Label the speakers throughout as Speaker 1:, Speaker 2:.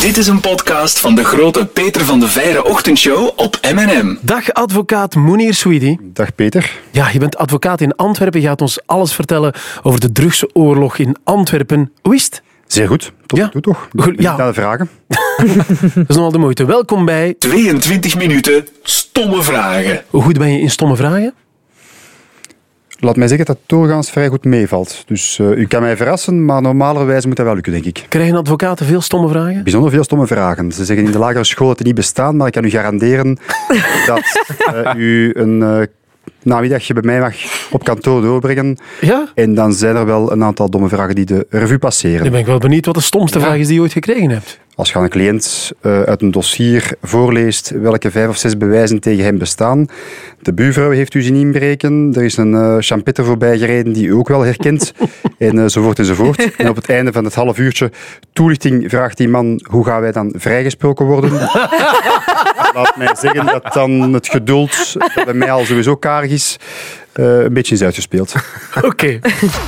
Speaker 1: Dit is een podcast van de grote Peter van de Veire ochtendshow op M&M.
Speaker 2: Dag advocaat Mounir Sweedy.
Speaker 3: Dag Peter.
Speaker 2: Ja, je bent advocaat in Antwerpen. Je gaat ons alles vertellen over de drugsoorlog in Antwerpen. Hoe is het?
Speaker 3: Zeer goed. Tot
Speaker 2: Ja?
Speaker 3: toe toch?
Speaker 2: Ja.
Speaker 3: Naar de vragen.
Speaker 2: Dat is nogal de moeite. Welkom bij
Speaker 1: 22 minuten stomme vragen.
Speaker 2: Hoe goed ben je in stomme vragen?
Speaker 3: Laat mij zeggen dat het doorgaans vrij goed meevalt. Dus eh, u kan mij verrassen, maar normalerwijs moet dat wel lukken, denk ik.
Speaker 2: Krijgen advocaten veel stomme vragen?
Speaker 3: Bijzonder veel stomme vragen. Ze zeggen in de lagere school dat die niet bestaan, maar ik kan u garanderen dat eh, u een eh, namiddagje bij mij mag op kantoor doorbrengen.
Speaker 2: Ja?
Speaker 3: En dan zijn er wel een aantal domme vragen die de revue passeren.
Speaker 2: Dan ben ik wel benieuwd wat de stomste vraag is die je ooit gekregen hebt.
Speaker 3: Als je aan een cliënt eh, uit een dossier voorleest welke vijf of zes bewijzen tegen hem bestaan. De buurvrouw heeft u zien inbreken. Er is een uh, champetter voorbij gereden die u ook wel herkent. en uh, zovoort enzovoort. En op het einde van het half uurtje toelichting vraagt die man hoe gaan wij dan vrijgesproken worden. Laat mij zeggen dat dan het geduld, dat bij mij al sowieso karig is, uh, een beetje is uitgespeeld.
Speaker 2: Oké. Okay.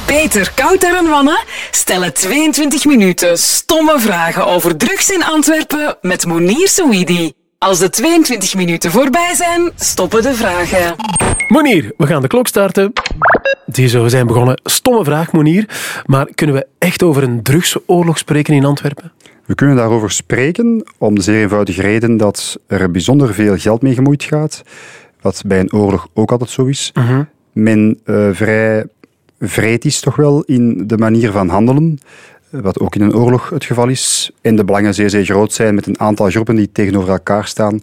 Speaker 4: Peter Kouter en Wanne stellen 22 minuten stomme vragen over drugs in Antwerpen met Monier Souidi. Als de 22 minuten voorbij zijn, stoppen de vragen.
Speaker 2: Monier, we gaan de klok starten. Ziezo, we zijn begonnen. Stomme vraag, Monier. Maar kunnen we echt over een drugsoorlog spreken in Antwerpen?
Speaker 3: We kunnen daarover spreken om de zeer eenvoudige reden dat er bijzonder veel geld mee gemoeid gaat. Wat bij een oorlog ook altijd zo is.
Speaker 2: Uh -huh.
Speaker 3: Men uh, vrij vreed is toch wel in de manier van handelen. Wat ook in een oorlog het geval is. En de belangen zeer, zeer groot zijn met een aantal groepen die tegenover elkaar staan.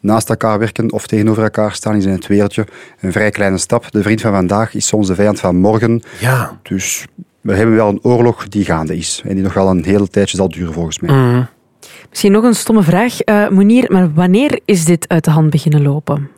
Speaker 3: Naast elkaar werken of tegenover elkaar staan is in het wereldje een vrij kleine stap. De vriend van vandaag is soms de vijand van morgen.
Speaker 2: Ja.
Speaker 3: Dus we hebben wel een oorlog die gaande is. En die nog wel een heel tijdje zal duren, volgens mij.
Speaker 2: Mm.
Speaker 5: Misschien nog een stomme vraag, uh, Monier. Maar wanneer is dit uit de hand beginnen lopen?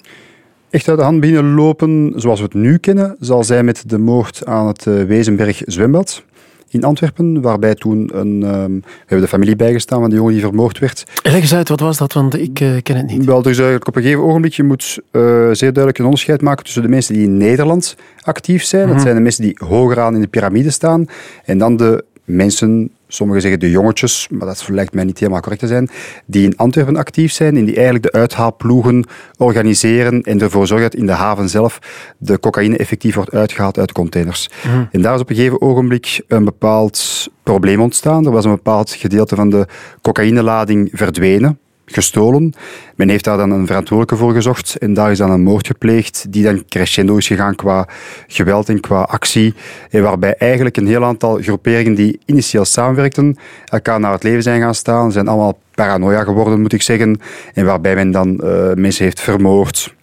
Speaker 3: Echt uit de hand beginnen lopen, zoals we het nu kennen, zal zijn met de moord aan het uh, Wezenberg zwembad in Antwerpen, waarbij toen een, um, we hebben de familie bijgestaan van die jongen die vermoord werd.
Speaker 2: Leg eens uit, wat was dat? Want ik uh, ken het niet.
Speaker 3: Wel, dus eigenlijk op een gegeven ogenblik, je moet uh, zeer duidelijk een onderscheid maken tussen de mensen die in Nederland actief zijn,
Speaker 2: Mhm.
Speaker 3: dat zijn de mensen die hoger aan in de piramide staan, en dan de mensen, sommigen zeggen de jongetjes, maar dat lijkt mij niet helemaal correct te zijn, die in Antwerpen actief zijn en die eigenlijk de uithaalploegen organiseren en ervoor zorgen dat in de haven zelf de cocaïne effectief wordt uitgehaald uit containers.
Speaker 2: Mm.
Speaker 3: En daar is op een gegeven ogenblik een bepaald probleem ontstaan. Er was een bepaald gedeelte van de cocaïnelading verdwenen gestolen. Men heeft daar dan een verantwoordelijke voor gezocht en daar is dan een moord gepleegd die dan crescendo is gegaan qua geweld en qua actie en waarbij eigenlijk een heel aantal groeperingen die initieel samenwerkten elkaar naar het leven zijn gaan staan, zijn allemaal paranoia geworden moet ik zeggen en waarbij men dan uh, mensen heeft vermoord,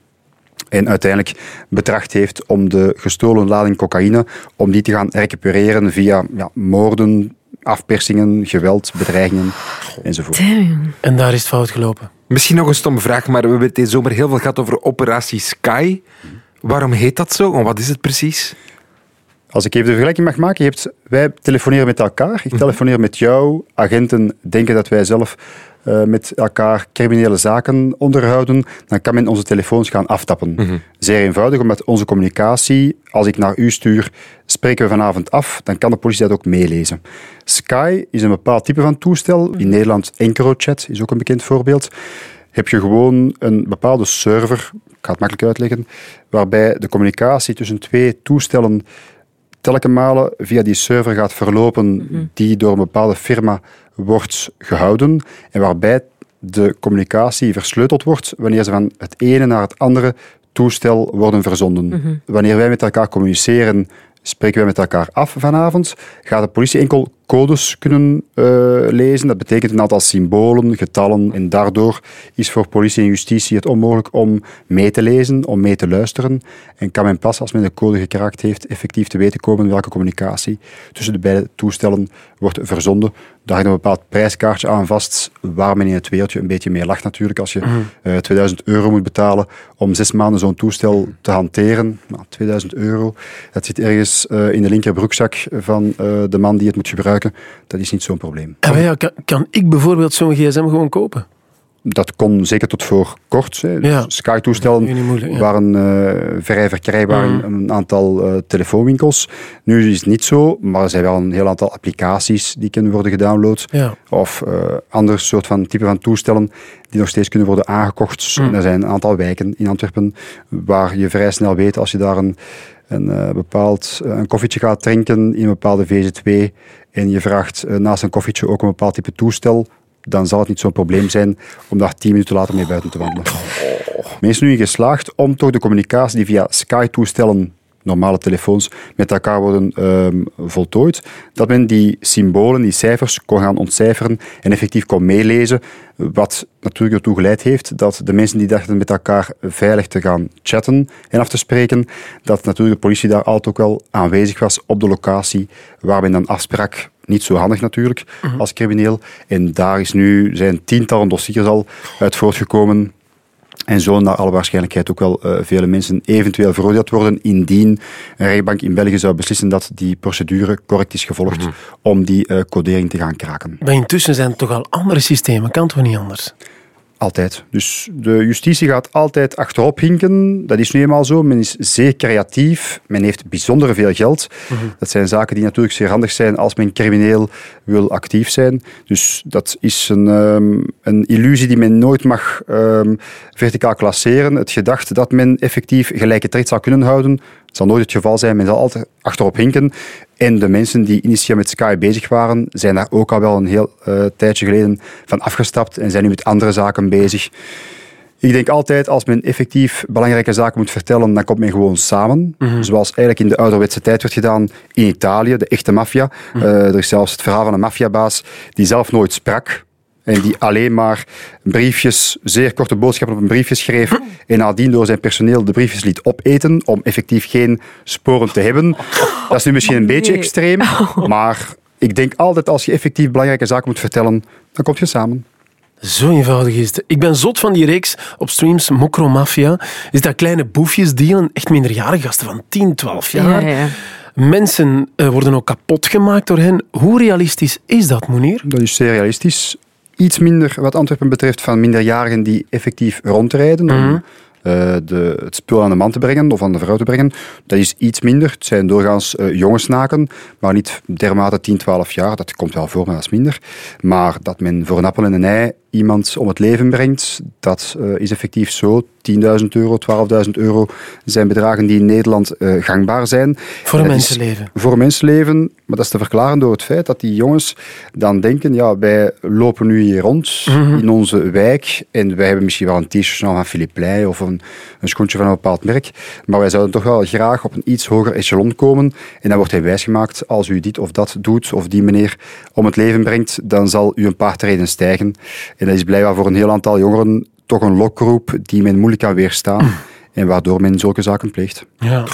Speaker 3: en uiteindelijk betracht heeft om de gestolen lading cocaïne, om die te gaan recupereren via ja, moorden, afpersingen, geweld, bedreigingen enzovoort.
Speaker 5: Damn.
Speaker 2: En daar is het fout gelopen.
Speaker 6: Misschien nog een stomme vraag, maar we hebben deze zomer heel veel gehad over operatie Sky. Waarom heet dat zo en wat is het precies?
Speaker 3: Als ik even de vergelijking mag maken, je hebt, wij telefoneren met elkaar, ik telefoneer met jou, agenten denken dat wij zelf uh, met elkaar criminele zaken onderhouden, dan kan men onze telefoons gaan aftappen.
Speaker 6: Mhm.
Speaker 3: Zeer eenvoudig, omdat onze communicatie, als ik naar u stuur, spreken we vanavond af, dan kan de politie dat ook meelezen. Sky is een bepaald type van toestel. In Nederland EncroChat is ook een bekend voorbeeld. Heb je gewoon een bepaalde server, ik ga het makkelijk uitleggen, waarbij de communicatie tussen twee toestellen telkens malen via die server gaat verlopen mm-hmm. die door een bepaalde firma wordt gehouden en waarbij de communicatie versleuteld wordt wanneer ze van het ene naar het andere toestel worden verzonden.
Speaker 5: Mm-hmm.
Speaker 3: Wanneer wij met elkaar communiceren, spreken wij met elkaar af vanavond, gaat de politie enkel codes kunnen uh, lezen. Dat betekent een aantal symbolen, getallen en daardoor is voor politie en justitie het onmogelijk om mee te lezen, om mee te luisteren en kan men pas als men de code gekraakt heeft effectief te weten komen welke communicatie tussen de beide toestellen wordt verzonden. Daar hangt een bepaald prijskaartje aan vast waar men in het wereldje een beetje mee lacht natuurlijk als je uh, 2000 euro moet betalen om zes maanden zo'n toestel te hanteren. Nou, 2000 euro, dat zit ergens uh, in de linkerbroekzak van de man die het moet gebruiken. Dat is niet zo'n probleem.
Speaker 2: Ja, kan, kan ik bijvoorbeeld zo'n gsm gewoon kopen?
Speaker 3: Dat kon zeker tot voor kort. Dus
Speaker 2: Ja.
Speaker 3: Sky-toestellen
Speaker 2: ja.
Speaker 3: waren eh, vrij verkrijgbaar in een aantal eh, telefoonwinkels. Nu is het niet zo, maar er zijn wel een heel aantal applicaties die kunnen worden gedownload.
Speaker 2: Ja.
Speaker 3: Of eh ander soort van type van toestellen die nog steeds kunnen worden aangekocht. En er zijn een aantal wijken in Antwerpen waar je vrij snel weet als je daar een, een bepaald een koffietje gaat drinken in een bepaalde VZ2 en je vraagt naast een koffietje ook een bepaald type toestel, dan zal het niet zo'n probleem zijn om daar tien minuten later mee buiten te wandelen. Men is nu in geslaagd om toch de communicatie die via Sky-toestellen, normale telefoons, met elkaar worden ehm, voltooid, dat men die symbolen, die cijfers kon gaan ontcijferen en effectief kon meelezen, wat natuurlijk ertoe geleid heeft dat de mensen die dachten met elkaar veilig te gaan chatten en af te spreken, dat natuurlijk de politie daar altijd ook wel aanwezig was op de locatie waar men dan afsprak. Niet zo handig natuurlijk als crimineel. En daar is nu, zijn tientallen dossiers al uit voortgekomen en zo naar alle waarschijnlijkheid ook wel eh, vele mensen eventueel veroordeeld worden indien een rechtbank in België zou beslissen dat die procedure correct is gevolgd om die eh, codering te gaan kraken.
Speaker 2: Maar intussen zijn er toch al andere systemen, kan toch niet anders?
Speaker 3: Altijd. Dus de justitie gaat altijd achterop hinken. Dat is nu eenmaal zo. Men is zeer creatief. Men heeft bijzonder veel geld. Dat zijn zaken die natuurlijk zeer handig zijn als men crimineel wil actief zijn. Dus dat is een, ehm, een illusie die men nooit mag ehm, verticaal klasseren. Het gedacht dat men effectief gelijke tred zou kunnen houden, zal nooit het geval zijn. Men zal altijd achterop hinken. En de mensen die initieel met Sky bezig waren, zijn daar ook al wel een heel eh, tijdje geleden van afgestapt en zijn nu met andere zaken bezig. Ik denk altijd, als men effectief belangrijke zaken moet vertellen, dan komt men gewoon samen. Zoals eigenlijk in de ouderwetse tijd werd gedaan in Italië, de echte maffia. Eh, er is zelfs het verhaal van een maffiabaas die zelf nooit sprak. En die alleen maar briefjes, zeer korte boodschappen op een briefje schreef. En nadien door zijn personeel de briefjes liet opeten om effectief geen sporen te hebben. Dat is nu misschien een beetje extreem. Maar ik denk altijd als je effectief belangrijke zaken moet vertellen, dan kom je samen.
Speaker 2: Zo eenvoudig is het. Ik ben zot van die reeks op streams Mokro Mafia. Is dat kleine boefjes dealen, echt minderjarige gasten van 10, 12 jaar.
Speaker 5: Ja, ja.
Speaker 2: Mensen eh, worden ook kapot gemaakt door hen. Hoe realistisch is dat, Monier?
Speaker 3: Dat is zeer realistisch. Iets minder wat Antwerpen betreft van minderjarigen die effectief rondrijden. Om eh, de, het spul aan de man te brengen of aan de vrouw te brengen. Dat is iets minder. Het zijn doorgaans eh, jonge snaken, maar niet dermate 10, 12 jaar. Dat komt wel voor, maar dat is minder. Maar dat men voor een appel en een ei iemand om het leven brengt, dat eh, is effectief zo. 10.000 euro, 12.000 euro zijn bedragen die in Nederland eh, gangbaar zijn.
Speaker 2: Voor een mensenleven.
Speaker 3: voor een mensenleven, maar dat is te verklaren door het feit dat die jongens dan denken, ja, wij lopen nu hier rond in onze wijk en wij hebben misschien wel een t-shirt van Philippe Plein of een, een schoentje van een bepaald merk, maar wij zouden toch wel graag op een iets hoger echelon komen en dan wordt hij wijsgemaakt, als u dit of dat doet of die meneer om het leven brengt, dan zal u een paar treden stijgen. En dat is blijkbaar voor een heel aantal jongeren toch een lokroep die men moeilijk kan weerstaan en waardoor men zulke zaken pleegt.
Speaker 2: Ja.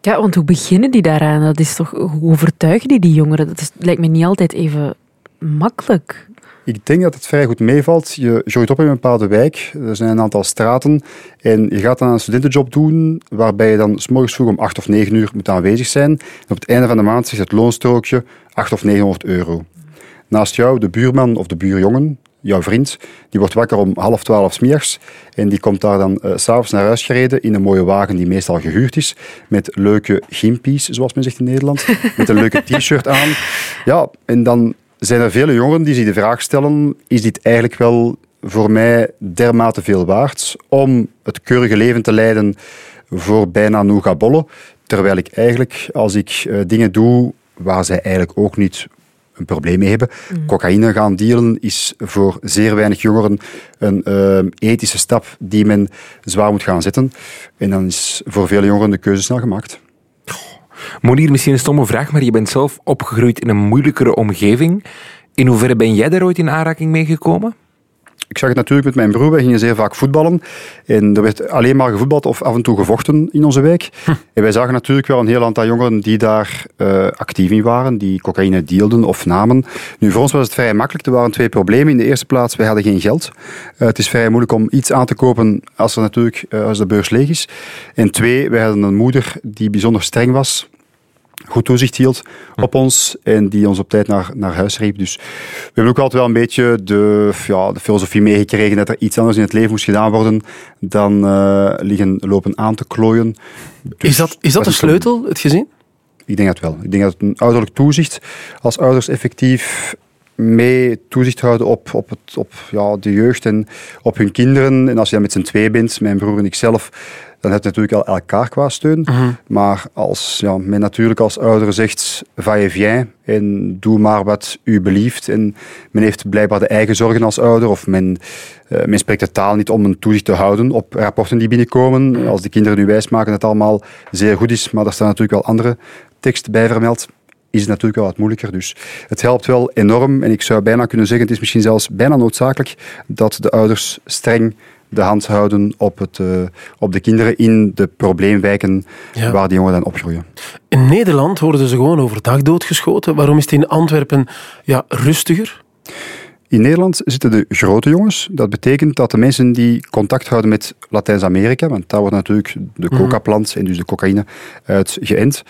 Speaker 5: Ja, want hoe beginnen die daaraan? Dat is toch, hoe overtuigen die die jongeren? Dat is, lijkt me niet altijd even makkelijk.
Speaker 3: Ik denk dat het vrij goed meevalt. Je groeit op in een bepaalde wijk. Er zijn een aantal straten. En je gaat dan een studentenjob doen, waarbij je dan s morgens vroeg om 8 of 9 uur moet aanwezig zijn. En op het einde van de maand zegt het loonstrookje 8 of 900 euro. Naast jou, de buurman of de buurjongen, jouw vriend, die wordt wakker om half twaalf 's middags en die komt daar dan eh, s s'avonds naar huis gereden in een mooie wagen die meestal gehuurd is, met leuke gimpies, zoals men zegt in Nederland, met een leuke t-shirt aan. Ja, en dan zijn er vele jongeren die zich de vraag stellen, is dit eigenlijk wel voor mij dermate veel waard om het keurige leven te leiden voor bijna Nougabolle, terwijl ik eigenlijk, als ik eh, dingen doe waar zij eigenlijk ook niet een probleem mee hebben. Cocaïne gaan dealen is voor zeer weinig jongeren een eh, ethische stap die men zwaar moet gaan zetten. En dan is voor veel jongeren de keuze snel gemaakt.
Speaker 6: Monier, misschien een stomme vraag, maar je bent zelf opgegroeid in een moeilijkere omgeving. In hoeverre ben jij daar ooit in aanraking mee gekomen?
Speaker 3: Ik zag het natuurlijk met mijn broer. Wij gingen zeer vaak voetballen. En er werd alleen maar gevoetbald of af en toe gevochten in onze wijk. En wij zagen natuurlijk wel een heel aantal jongeren die daar eh, actief in waren, die cocaïne dealden of namen. Nu, voor ons was het vrij makkelijk. Er waren twee problemen. In de eerste plaats, wij hadden geen geld. Eh, het is vrij moeilijk om iets aan te kopen als, er natuurlijk, eh, als de beurs leeg is. En twee, wij hadden een moeder die bijzonder streng was goed toezicht hield op ons en die ons op tijd naar, naar huis riep. Dus we hebben ook altijd wel een beetje de, ja, de filosofie meegekregen dat er iets anders in het leven moest gedaan worden dan eh, liggen lopen aan te klooien. Dus
Speaker 2: Is dat, is dat de sleutel, het gezin?
Speaker 3: ik denk dat wel. Ik denk dat een ouderlijk toezicht, als ouders effectief mee toezicht houden op, op, het, op ja, de jeugd en op hun kinderen. En als je dan met z'n twee bent, mijn broer en ik zelf, dan heb je natuurlijk al elkaar qua steun. Maar als ja, men natuurlijk als ouder zegt, va-et-vient en doe maar wat u belieft. En men heeft blijkbaar de eigen zorgen als ouder of men, eh, men spreekt de taal niet om een toezicht te houden op rapporten die binnenkomen. Als de kinderen nu wijsmaken dat het allemaal zeer goed is, maar daar staan natuurlijk wel andere tekst bij vermeld, is het natuurlijk wel wat moeilijker. Dus het helpt wel enorm. En ik zou bijna kunnen zeggen, het is misschien zelfs bijna noodzakelijk dat de ouders streng de hand houden op, het, eh, op de kinderen in de probleemwijken
Speaker 2: Ja.
Speaker 3: waar die jongeren dan opgroeien.
Speaker 2: In Nederland worden ze gewoon overdag doodgeschoten. Waarom is het in Antwerpen ja, rustiger?
Speaker 3: In Nederland zitten de grote jongens. Dat betekent dat de mensen die contact houden met Latijns-Amerika, want daar wordt natuurlijk de coca-plant en dus de cocaïne uit geënt.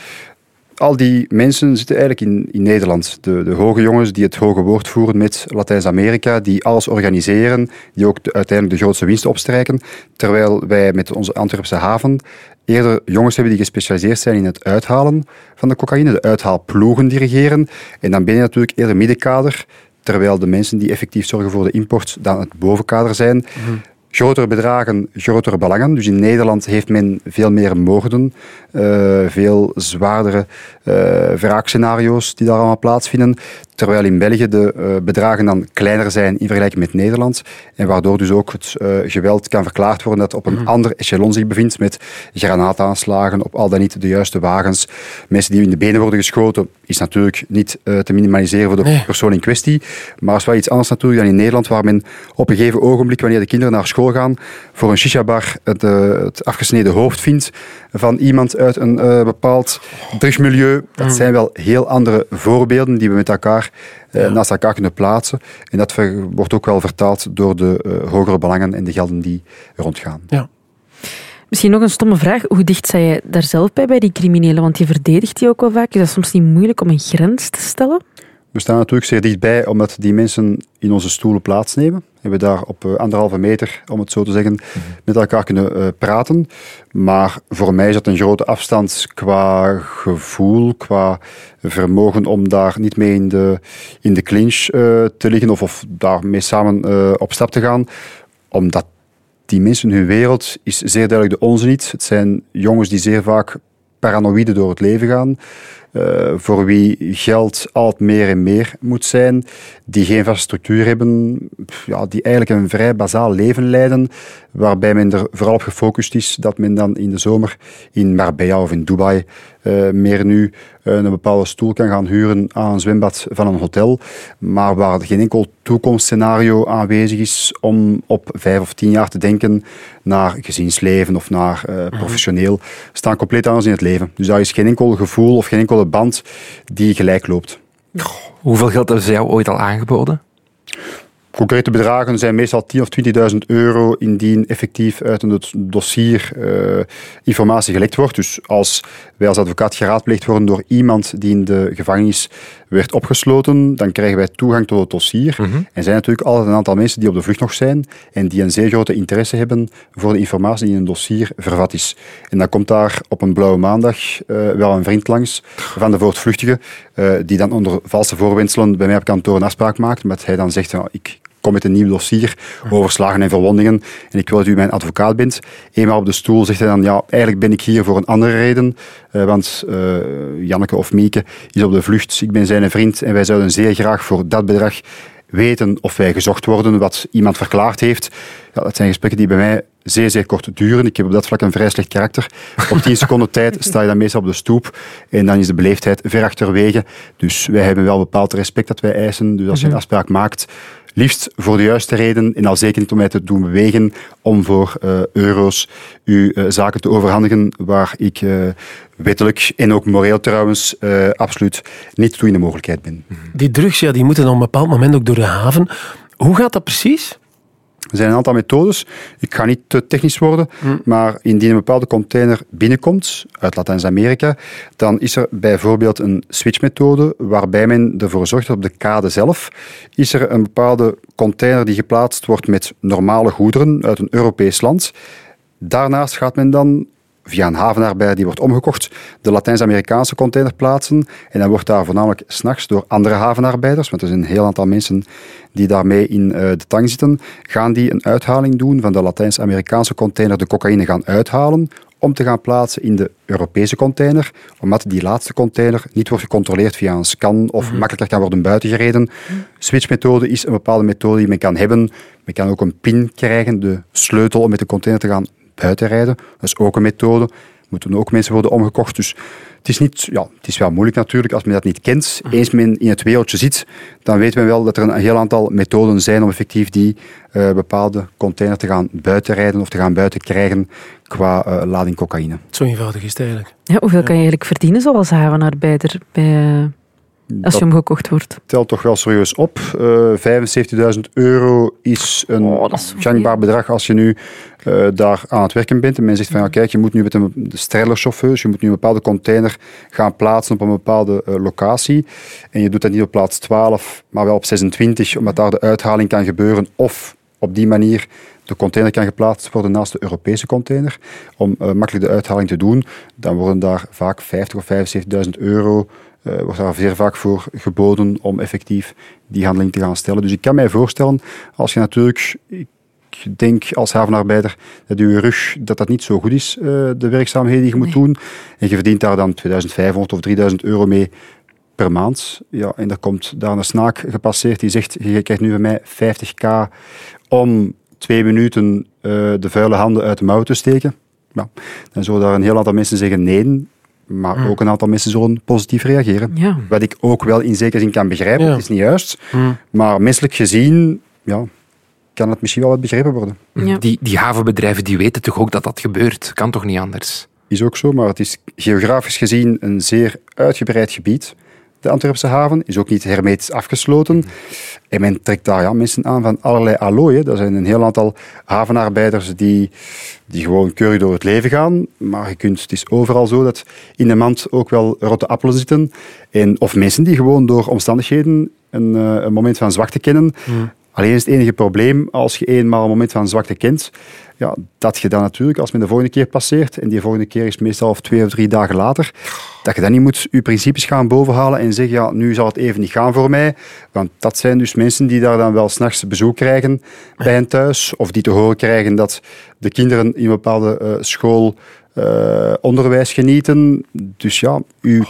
Speaker 3: Al die mensen zitten eigenlijk in, in Nederland. De, de hoge jongens die het hoge woord voeren met Latijns-Amerika, die alles organiseren, die ook de- uiteindelijk de grootste winst opstrijken. Terwijl wij met onze Antwerpse haven eerder jongens hebben die gespecialiseerd zijn in het uithalen van de cocaïne, de uithaalploegen dirigeren. En dan ben je natuurlijk eerder middenkader, terwijl de mensen die effectief zorgen voor de import dan het bovenkader zijn. Grotere bedragen, grotere belangen. Dus in Nederland heeft men veel meer moorden, eh, veel zwaardere eh wraakscenario's die daar allemaal plaatsvinden. Terwijl in België de eh, bedragen dan kleiner zijn in vergelijking met Nederland. En waardoor dus ook het eh, geweld kan verklaard worden dat op een ander echelon zich bevindt met granaataanslagen op al dan niet de juiste wagens. Mensen die in de benen worden geschoten is natuurlijk niet eh, te minimaliseren voor de
Speaker 2: Nee.
Speaker 3: persoon in kwestie. Maar is wel iets anders natuurlijk dan in Nederland, waar men op een gegeven ogenblik, wanneer de kinderen naar school gaan, voor een shisha-bar het, het afgesneden hoofd vindt van iemand uit een eh, bepaald drugsmilieu. Dat zijn wel heel andere voorbeelden die we met elkaar eh, naast elkaar kunnen plaatsen. En dat wordt ook wel vertaald door de eh, hogere belangen en de gelden die rondgaan.
Speaker 2: Ja.
Speaker 5: Misschien nog een stomme vraag. Hoe dicht sta je daar zelf bij, bij die criminelen? Want je verdedigt die ook wel vaak. Is dat soms niet moeilijk om een grens te stellen?
Speaker 3: We staan natuurlijk zeer dichtbij, omdat die mensen in onze stoelen plaatsnemen. En we daar op eh, anderhalve meter, om het zo te zeggen, met elkaar kunnen eh, praten. Maar voor mij is dat een grote afstand qua gevoel, qua vermogen om daar niet mee in de, in de clinch eh, te liggen of, of daarmee samen op stap te gaan. Omdat die mensen, hun wereld is zeer duidelijk de onze niet. Het zijn jongens die zeer vaak paranoïde door het leven gaan. Eh, voor wie geld altijd meer en meer moet zijn, die geen vaste structuur hebben, ja, die eigenlijk een vrij bazaal leven leiden, waarbij men er vooral op gefocust is dat men dan in de zomer in Marbella of in Dubai eh, meer nu eh, een bepaalde stoel kan gaan huren aan een zwembad van een hotel, maar waar geen enkel toekomstscenario aanwezig is om op vijf of tien jaar te denken naar gezinsleven of naar eh, professioneel, staan compleet anders in het leven. Dus daar is geen enkel gevoel of geen enkele band die gelijk loopt.
Speaker 6: Hoeveel geld hebben ze jou ooit al aangeboden?
Speaker 3: Concrete bedragen zijn meestal 10.000 of 20.000 euro indien effectief uit een dossier eh, informatie gelekt wordt. Dus als wij als advocaat geraadpleegd worden door iemand die in de gevangenis werd opgesloten, dan krijgen wij toegang tot het dossier. En zijn natuurlijk altijd een aantal mensen die op de vlucht nog zijn en die een zeer grote interesse hebben voor de informatie die in een dossier vervat is. En dan komt daar op een blauwe maandag eh, wel een vriend langs van de voortvluchtige, eh, die dan onder valse voorwendselen bij mij op kantoor een afspraak maakt, met hij dan zegt, ja, ik kom met een nieuw dossier over slagen en verwondingen en ik wil dat u mijn advocaat bent. Eenmaal op de stoel zegt hij dan, ja, eigenlijk ben ik hier voor een andere reden, eh, want eh, Janneke of Mieke is op de vlucht, ik ben zijn vriend en wij zouden zeer graag voor dat bedrag weten of wij gezocht worden, wat iemand verklaard heeft. Ja, dat zijn gesprekken die bij mij zeer, zeer kort duren. Ik heb op dat vlak een vrij slecht karakter. Op 10 seconden tijd sta je dan meestal op de stoep en dan is de beleefdheid ver achterwege. Dus wij hebben wel bepaald respect dat wij eisen. Dus als je een afspraak maakt, liefst voor de juiste reden en al zeker niet om mij te doen bewegen om voor eh, euro's uw eh, zaken te overhandigen waar ik eh, wettelijk en ook moreel trouwens absoluut niet toe in de mogelijkheid ben.
Speaker 2: Die drugs die moeten op een bepaald moment ook door de haven. Hoe gaat dat precies?
Speaker 3: Er zijn een aantal methodes. Ik ga niet te technisch worden, maar indien een bepaalde container binnenkomt uit Latijns-Amerika, dan is er bijvoorbeeld een switchmethode waarbij men ervoor zorgt dat op de kade zelf is er een bepaalde container die geplaatst wordt met normale goederen uit een Europees land. Daarnaast gaat men dan via een havenarbeider die wordt omgekocht, de Latijns-Amerikaanse container plaatsen. En dan wordt daar voornamelijk s'nachts door andere havenarbeiders, want er zijn een heel aantal mensen die daarmee in eh, de tang zitten, gaan die een uithaling doen van de Latijns-Amerikaanse container, de cocaïne gaan uithalen, om te gaan plaatsen in de Europese container, omdat die laatste container niet wordt gecontroleerd via een scan of makkelijker kan worden buitengereden. Switchmethode is een bepaalde methode die men kan hebben. Men kan ook een pin krijgen, de sleutel om met de container te gaan buitenrijden. Dat is ook een methode. Moeten ook mensen worden omgekocht. Dus het is, niet, ja, het is wel moeilijk natuurlijk als men dat niet kent. Eens men in het wereldje zit, dan weet men wel dat er een heel aantal methoden zijn om effectief die eh, bepaalde container te gaan buitenrijden of te gaan buiten krijgen qua eh, lading cocaïne.
Speaker 2: Zo eenvoudig is het eigenlijk.
Speaker 5: Ja, hoeveel kan je eigenlijk verdienen zoals havenarbeider bij, als je
Speaker 3: Dat
Speaker 5: omgekocht wordt?
Speaker 3: telt toch wel serieus op. Eh 75.000 euro is een
Speaker 5: Oh, is
Speaker 3: gangbaar bedrag als je nu eh, daar aan het werken bent. En men zegt van, ja, kijk, je moet nu met een de strailerchauffeurs, je moet nu een bepaalde container gaan plaatsen op een bepaalde eh, locatie. En je doet dat niet op plaats 12, maar wel op 26, omdat daar de uithaling kan gebeuren. Of op die manier de container kan geplaatst worden naast de Europese container. Om makkelijk de uithaling te doen, dan worden daar vaak 50 of 75.000 euro eh, wordt daar zeer vaak voor geboden om effectief die handeling te gaan stellen. Dus ik kan mij voorstellen, als je natuurlijk, ik denk als havenarbeider, dat je rug, dat dat niet zo goed is, eh, de werkzaamheden die je moet
Speaker 5: Nee.
Speaker 3: doen. En je verdient daar dan 2500 of 3000 euro mee per maand. Ja, en er komt daar een snaak gepasseerd die zegt, je krijgt nu van mij 50k om twee minuten eh, de vuile handen uit de mouw te steken. Ja, dan zullen daar een heel aantal mensen zeggen nee, maar ook een aantal mensen zullen positief reageren.
Speaker 5: Ja.
Speaker 3: Wat ik ook wel in zekere zin kan begrijpen,
Speaker 2: Ja.
Speaker 3: het is niet juist. Maar menselijk gezien ja, kan het misschien wel wat begrepen worden.
Speaker 5: Ja.
Speaker 6: Die, die havenbedrijven die weten toch ook dat dat gebeurt? Kan toch niet anders?
Speaker 3: Is ook zo, maar het is geografisch gezien een zeer uitgebreid gebied. De Antwerpse haven is ook niet hermetisch afgesloten. En men trekt daar ja, mensen aan van allerlei allooien. Er zijn een heel aantal havenarbeiders die, die gewoon keurig door het leven gaan. Maar je kunt, het is overal zo dat in de mand ook wel rotte appelen zitten. En, of mensen die gewoon door omstandigheden een, eh, een moment van zwakte kennen. Alleen is het enige probleem, als je eenmaal een moment van zwakte kent, ja, dat je dan natuurlijk, als men de volgende keer passeert, en die volgende keer is meestal of twee of drie dagen later, dat je dan niet moet je principes gaan bovenhalen en zeggen, ja, nu zal het even niet gaan voor mij. Want dat zijn dus mensen die daar dan wel s'nachts bezoek krijgen bij hen thuis, of die te horen krijgen dat de kinderen in een bepaalde eh, school eh, onderwijs genieten. Dus ja, uw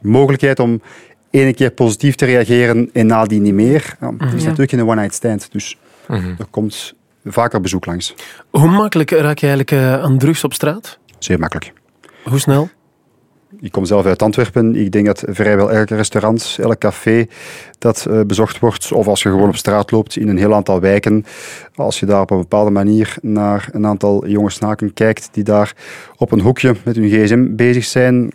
Speaker 3: mogelijkheid om ene keer positief te reageren en nadien niet meer, ja, het is
Speaker 5: Ja.
Speaker 3: natuurlijk geen one-night stand. Dus er komt vaker bezoek langs.
Speaker 2: Hoe makkelijk raak je eigenlijk eh, aan drugs op straat?
Speaker 3: Zeer makkelijk.
Speaker 2: Hoe snel?
Speaker 3: Ik kom zelf uit Antwerpen. Ik denk dat vrijwel elk restaurant, elk café dat eh, bezocht wordt, of als je gewoon op straat loopt in een heel aantal wijken, als je daar op een bepaalde manier naar een aantal jonge snaken kijkt die daar op een hoekje met hun gsm bezig zijn,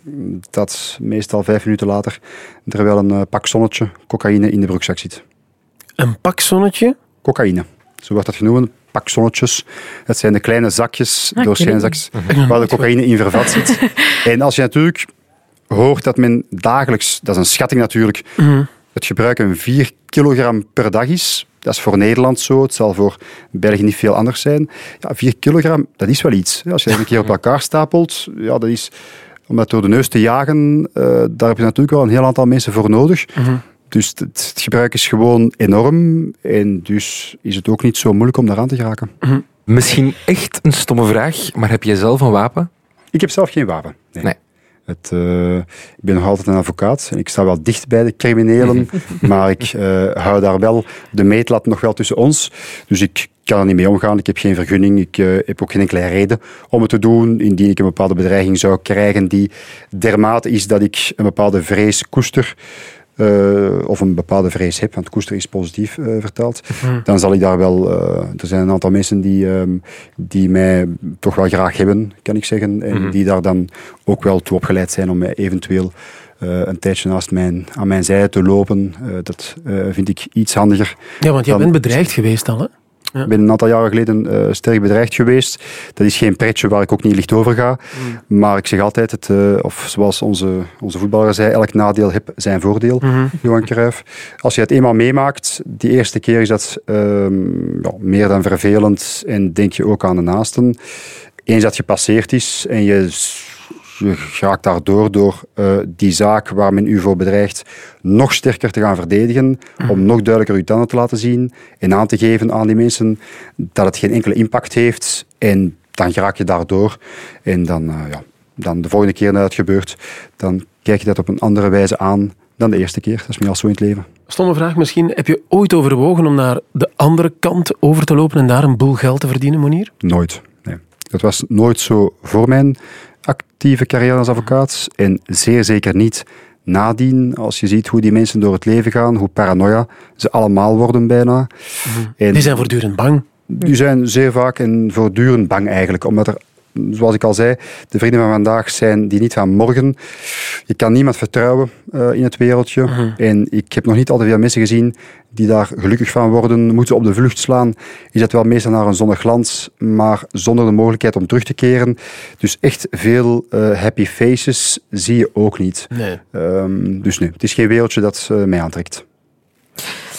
Speaker 3: dat meestal vijf minuten later er wel een eh, pak zonnetje cocaïne in de broekzak zit.
Speaker 2: Een pak zonnetje?
Speaker 3: Cocaïne, zo wordt dat genoemd. Pak zonnetjes. Het zijn de kleine zakjes,
Speaker 5: Ah,
Speaker 3: doorschijnende
Speaker 5: ken ik
Speaker 3: zakjes, waar de cocaïne in vervat zit. En als je natuurlijk hoort dat men dagelijks, dat is een schatting natuurlijk, het gebruiken 4 kilogram per dag is. Dat is voor Nederland zo, het zal voor België niet veel anders zijn. Ja, 4 kilogram, dat is wel iets. Als je dat een keer op elkaar stapelt, ja, dat is, om dat door de neus te jagen, eh, daar heb je natuurlijk wel een heel aantal mensen voor nodig. Dus het, gebruik is gewoon enorm en dus is het ook niet zo moeilijk om daaraan te geraken.
Speaker 6: Misschien echt een stomme vraag, maar heb jij zelf een wapen?
Speaker 3: Ik heb zelf geen wapen. Nee.
Speaker 6: Nee.
Speaker 3: Het, eh, ik ben nog altijd een advocaat. en Ik sta wel dicht bij de criminelen, maar ik eh, hou daar wel de meetlat nog wel tussen ons. Dus ik kan er niet mee omgaan. Ik heb geen vergunning. Ik eh, heb ook geen enkele reden om het te doen. Indien ik een bepaalde bedreiging zou krijgen die dermate is dat ik een bepaalde vrees koester. Eh, of een bepaalde vrees heb, want koester is positief eh, vertaald, dan zal ik daar wel... eh, er zijn een aantal mensen die, ehm, die mij toch wel graag hebben, kan ik zeggen, en die daar dan ook wel toe opgeleid zijn om mij eventueel een tijdje naast mijn, aan mijn zijde te lopen. Dat vind ik iets handiger.
Speaker 2: Ja, want jij
Speaker 3: Dan-
Speaker 2: bent bedreigd geweest al, hè?
Speaker 3: Ik ben een aantal jaren geleden eh, sterk bedreigd geweest. Dat is geen pretje waar ik ook niet licht over ga. Maar ik zeg altijd, het, eh, of zoals onze, onze voetballer zei, elk nadeel heeft zijn voordeel, Johan Cruijff. Als je het eenmaal meemaakt, die eerste keer is dat ehm, ja, meer dan vervelend en denk je ook aan de naasten. Eens dat gepasseerd is en je je raakt daardoor door uh, die zaak waar men u voor bedreigt nog sterker te gaan verdedigen, om nog duidelijker uw tanden te laten zien en aan te geven aan die mensen dat het geen enkele impact heeft. En dan raak je daardoor. En dan, uh, ja, dan de volgende keer dat het gebeurt, dan kijk je dat op een andere wijze aan dan de eerste keer. Dat is al zo in het leven.
Speaker 2: Stomme vraag misschien. Heb je ooit overwogen om naar de andere kant over te lopen en daar een boel geld te verdienen, Monier?
Speaker 3: Nooit. Nee. Dat was nooit zo voor mijn actieve carrière als advocaat. En zeer zeker niet nadien, als je ziet hoe die mensen door het leven gaan, hoe paranoia ze allemaal worden bijna.
Speaker 2: Mhm. En die zijn voortdurend bang.
Speaker 3: Die zijn zeer vaak en voortdurend bang eigenlijk, omdat er zoals ik al zei, de vrienden van vandaag zijn die niet van morgen. Je kan niemand vertrouwen uh, in het wereldje. Uh -huh. En ik heb nog niet al te veel mensen gezien die daar gelukkig van worden. Moeten op de vlucht slaan, is dat wel meestal naar een zonnig glans, maar zonder de mogelijkheid om terug te keren. Dus echt veel uh, happy faces zie je ook niet.
Speaker 2: Nee.
Speaker 3: Um, dus nee, het is geen wereldje dat uh, mij aantrekt.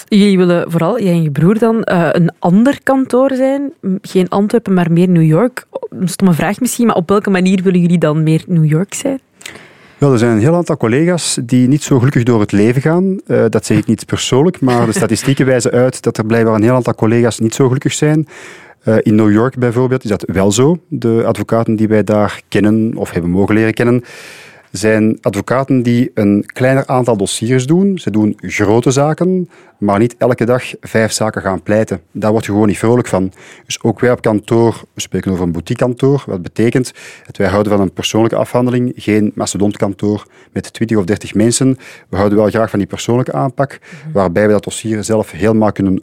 Speaker 5: Jullie willen vooral, jij en je broer dan, een ander kantoor zijn. Geen Antwerpen, maar meer New York. Een stomme vraag misschien, maar op welke manier willen jullie dan meer New York zijn?
Speaker 3: Ja, er zijn een heel aantal collega's die niet zo gelukkig door het leven gaan. Uh, dat zeg ik niet persoonlijk, maar de statistieken wijzen uit dat er blijkbaar een heel aantal collega's niet zo gelukkig zijn. Uh, in New York bijvoorbeeld is dat wel zo. De advocaten die wij daar kennen of hebben mogen leren kennen, zijn advocaten die een kleiner aantal dossiers doen. Ze doen grote zaken, maar niet elke dag vijf zaken gaan pleiten. Daar word je gewoon niet vrolijk van. Dus ook wij op kantoor, we spreken over een boutiquekantoor, wat betekent dat wij houden van een persoonlijke afhandeling, geen mastodontkantoor met 20 of 30 mensen. We houden wel graag van die persoonlijke aanpak, waarbij we dat dossier zelf helemaal kunnen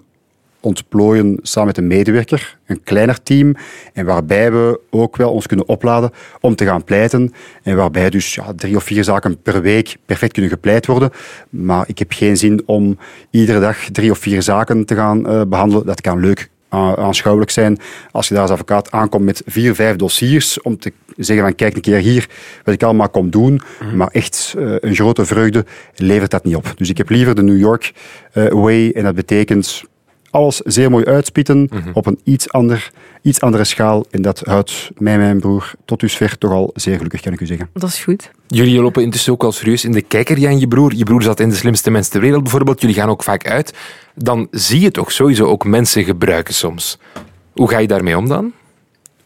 Speaker 3: ontplooien samen met een medewerker, een kleiner team, en waarbij we ook wel ons kunnen opladen om te gaan pleiten, en waarbij dus ja, drie of vier zaken per week perfect kunnen gepleit worden. Maar ik heb geen zin om iedere dag drie of vier zaken te gaan uh, behandelen. Dat kan leuk aanschouwelijk zijn als je daar als advocaat aankomt met vier, vijf dossiers om te zeggen van kijk een keer hier wat ik allemaal kom doen, mm. maar echt uh, een grote vreugde levert dat niet op. Dus ik heb liever de New York way en dat betekent alles zeer mooi uitspitten mm -hmm. op een iets, ander, iets andere schaal. En dat houdt mij en mijn broer tot dusver toch al zeer gelukkig, kan ik u zeggen.
Speaker 5: Dat is goed.
Speaker 6: Jullie lopen intussen ook al serieus in de kijker, Jan, je broer. Je broer zat in de slimste mensen ter wereld bijvoorbeeld. Jullie gaan ook vaak uit. Dan zie je toch sowieso ook mensen gebruiken soms. Hoe ga je daarmee om dan?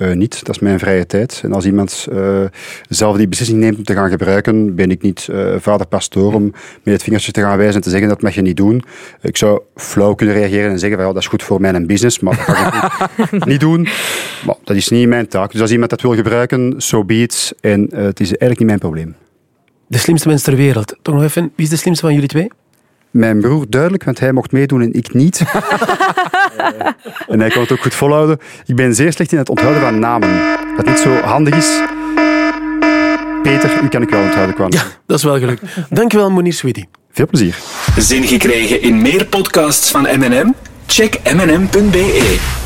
Speaker 3: Uh, niet, dat is mijn vrije tijd. En als iemand uh, zelf die beslissing neemt om te gaan gebruiken, ben ik niet uh, vader pastoor om met het vingertje te gaan wijzen en te zeggen dat mag je niet doen. Ik zou flauw kunnen reageren en zeggen van ja, dat is goed voor mijn business, maar dat ga ik niet, niet, doen. Maar dat is niet mijn taak. Dus als iemand dat wil gebruiken, so be it. En het is eigenlijk niet mijn probleem.
Speaker 2: De slimste mens ter wereld. Toch nog even, wie is de slimste van jullie twee?
Speaker 3: Mijn broer duidelijk, want hij mocht meedoen en ik niet. en hij kon het ook goed volhouden. Ik ben zeer slecht in het onthouden van namen. Wat niet zo handig is. Peter, u kan ik wel onthouden qua
Speaker 2: Ja, dat is wel gelukt. Dankjewel, Monier Sweetie.
Speaker 3: Veel plezier.
Speaker 1: Zin gekregen in meer podcasts van M&M? Check mnm.be.